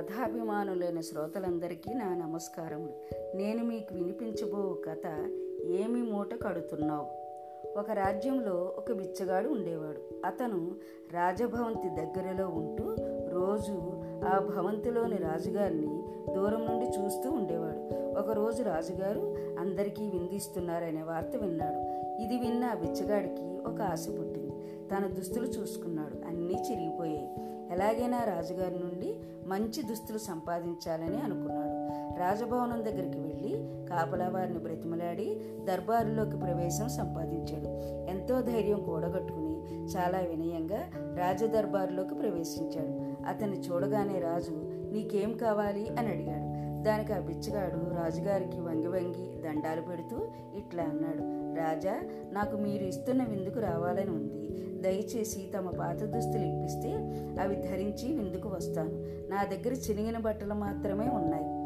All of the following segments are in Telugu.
కథాభిమానులైన శ్రోతలందరికీ నా నమస్కారములు. నేను మీకు వినిపించబో కథ ఏమి మూట కడుతున్నావు? ఒక రాజ్యంలో ఒక బిచ్చగాడు ఉండేవాడు. అతను రాజభవంతి దగ్గరలో ఉంటూ రోజు ఆ భవంతిలోని రాజుగారిని దూరం నుండి చూస్తూ ఉండేవాడు. ఒకరోజు రాజుగారు అందరికీ విందిస్తున్నారనే వార్త విన్నాడు. ఇది విన్న ఆ బిచ్చగాడికి ఒక ఆశ పుట్టింది. తన దుస్తులు చూసుకున్నాడు. అన్నీ చిరిగిపోయాయి. ఎలాగైనా రాజుగారి నుండి మంచి దుస్తులు సంపాదించాలని అనుకున్నాడు. రాజభవనం దగ్గరికి వెళ్ళి కాపలా వారిని బ్రతిమలాడి దర్బారులోకి ప్రవేశం సంపాదించాడు. ఎంతో ధైర్యం కూడగట్టుకుని చాలా వినయంగా రాజదర్బారులోకి ప్రవేశించాడు. అతన్ని చూడగానే రాజు నీకేం కావాలి? అని అడిగాడు. దానికి ఆ బిచ్చగాడు రాజుగారికి వంగి వంగి దండాలు పెడుతూ ఇట్లా అన్నాడు. రాజా నాకు మీరు ఇస్తున్న విందుకు రావాలని ఉంది. దయచేసి తమ పాత దుస్తులు ఇప్పిస్తే అవి ధరించి విందుకు వస్తాను. నా దగ్గర చినిగిన బట్టలు మాత్రమే ఉన్నాయి.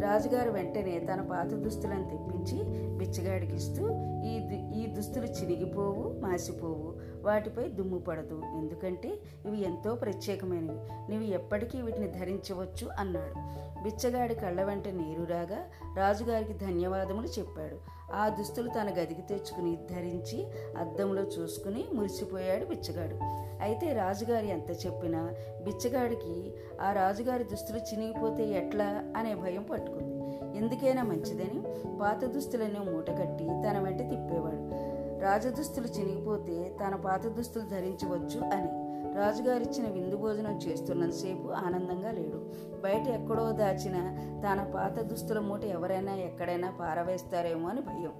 రాజుగారు వెంటనే తన పాత దుస్తులను తెప్పించి బిచ్చగాడికి ఇస్తూ ఈ ఈ దుస్తులు చినిగిపోవు మాసిపోవు వాటిపై దుమ్ము పడదు. ఎందుకంటే ఇవి ఎంతో ప్రత్యేకమైనవి. నీవు ఎప్పటికీ వీటిని ధరించవచ్చు అన్నాడు. బిచ్చగాడి కళ్ళ వెంట నీరు రాగా రాజుగారికి ధన్యవాదములు చెప్పాడు. ఆ దుస్తులు తన గదికి తెచ్చుకుని ధరించి అద్దంలో చూసుకుని మురిసిపోయాడు బిచ్చగాడు. అయితే రాజుగారి ఎంత చెప్పినా బిచ్చగాడికి ఆ రాజుగారి దుస్తులు చినిగిపోతే ఎట్లా అనే భయం పట్టుకుంది. ఎందుకైనా మంచిదని పాత దుస్తులన్నీ మూటకట్టి తన వెంట తిప్పేవాడు. రాజదుస్తులు చినిగిపోతే తన పాత దుస్తులు ధరించవచ్చు అని రాజుగారిచ్చిన విందు భోజనం చేస్తున్నంతసేపు ఆనందంగా లేడు. బయట ఎక్కడో దాచిన తన పాత దుస్తుల మూట ఎవరైనా ఎక్కడైనా పారవేస్తారేమో అని భయం.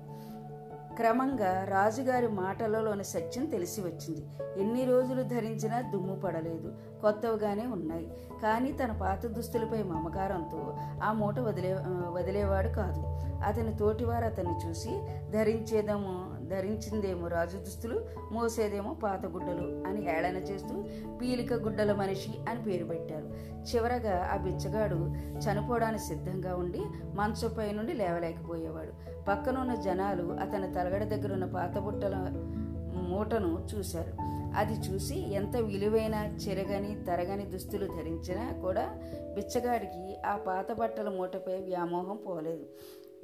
క్రమంగా రాజుగారి మాటలలోని సత్యం తెలిసి వచ్చింది. ఎన్ని రోజులు ధరించినా దుమ్ము పడలేదు. కొత్తవిగానే ఉన్నాయి. కానీ తన పాత దుస్తులపై మమకారంతో ఆ మూట వదిలే వదిలేవాడు కాదు. అతని తోటివారు అతన్ని చూసి ధరించేదేమో ధరించిందేమో రాజు దుస్తులు మోసేదేమో పాత గుడ్డలు అని హేళన చేస్తూ పీలిక గుడ్డల మనిషి అని పేరు పెట్టారు. చివరగా ఆ బిచ్చగాడు చనిపోవడానికి సిద్ధంగా ఉండి మంచంపై నుండి లేవలేకపోయేవాడు. పక్కనున్న జనాలు అతని తలగడ దగ్గర ఉన్న పాత బుట్టల మూటను చూశారు. అది చూసి ఎంత విలువైన చెరగని తరగని దుస్తులు ధరించినా కూడా బిచ్చగాడికి ఆ పాత బట్టల మూటపై వ్యామోహం పోలేదు.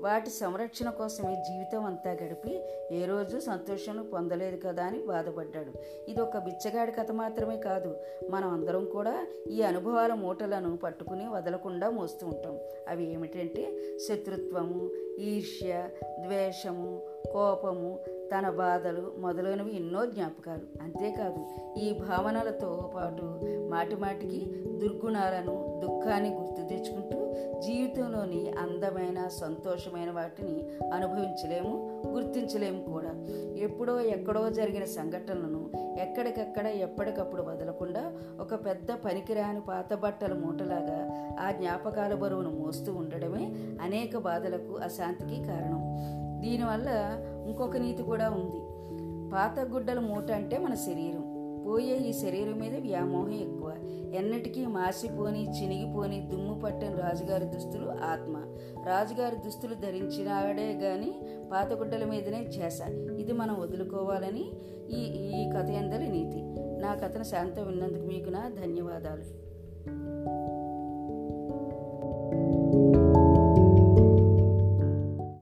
వాటి సంరక్షణ కోసమే జీవితం అంతా గడిపి ఏ రోజు సంతోషం పొందలేదు కదా అని బాధపడ్డాడు. ఇది ఒక బిచ్చగాడి కథ మాత్రమే కాదు. మనం అందరం కూడా ఈ అనుభవాల మూటలను పట్టుకుని వదలకుండా మోస్తూ ఉంటాం. అవి ఏమిటంటే శత్రుత్వము ఈర్ష్య ద్వేషము కోపము తన బాధలు మొదలైనవి ఎన్నో జ్ఞాపకాలు. అంతేకాదు ఈ భావనలతో పాటు మాటిమాటికి దుర్గుణాలను దుఃఖాన్ని గుర్తు తెచ్చుకుంటూ జీవితంలోని అందమైన సంతోషమైన వాటిని అనుభవించలేము గుర్తించలేము కూడా. ఎప్పుడో ఎక్కడో జరిగిన సంఘటనలను ఎక్కడికక్కడ ఎప్పటికప్పుడు వదలకుండా ఒక పెద్ద పనికిరాని పాత బట్టల మూటలాగా ఆ జ్ఞాపకాల బరువును మోస్తూ ఉండడమే అనేక బాధలకు అశాంతికి కారణం. దీనివల్ల ఇంకొక నీతి కూడా ఉంది. పాత గుడ్డల మూట అంటే మన శరీరం. పోయే ఈ శరీరం మీద వ్యామోహం ఎక్కువ. ఎన్నటికీ మాసిపోని చినిగిపోని దుమ్ము పట్టని రాజుగారి దుస్తులు ఆత్మ. రాజుగారి దుస్తులు ధరించినాడే గాని పాతగుడ్డల మీదనే చేస ఇది మనం వదులుకోవాలని ఈ ఈ కథ ఎందలి నీతి. నా కథను శాంతం విన్నందుకు మీకు నా ధన్యవాదాలు.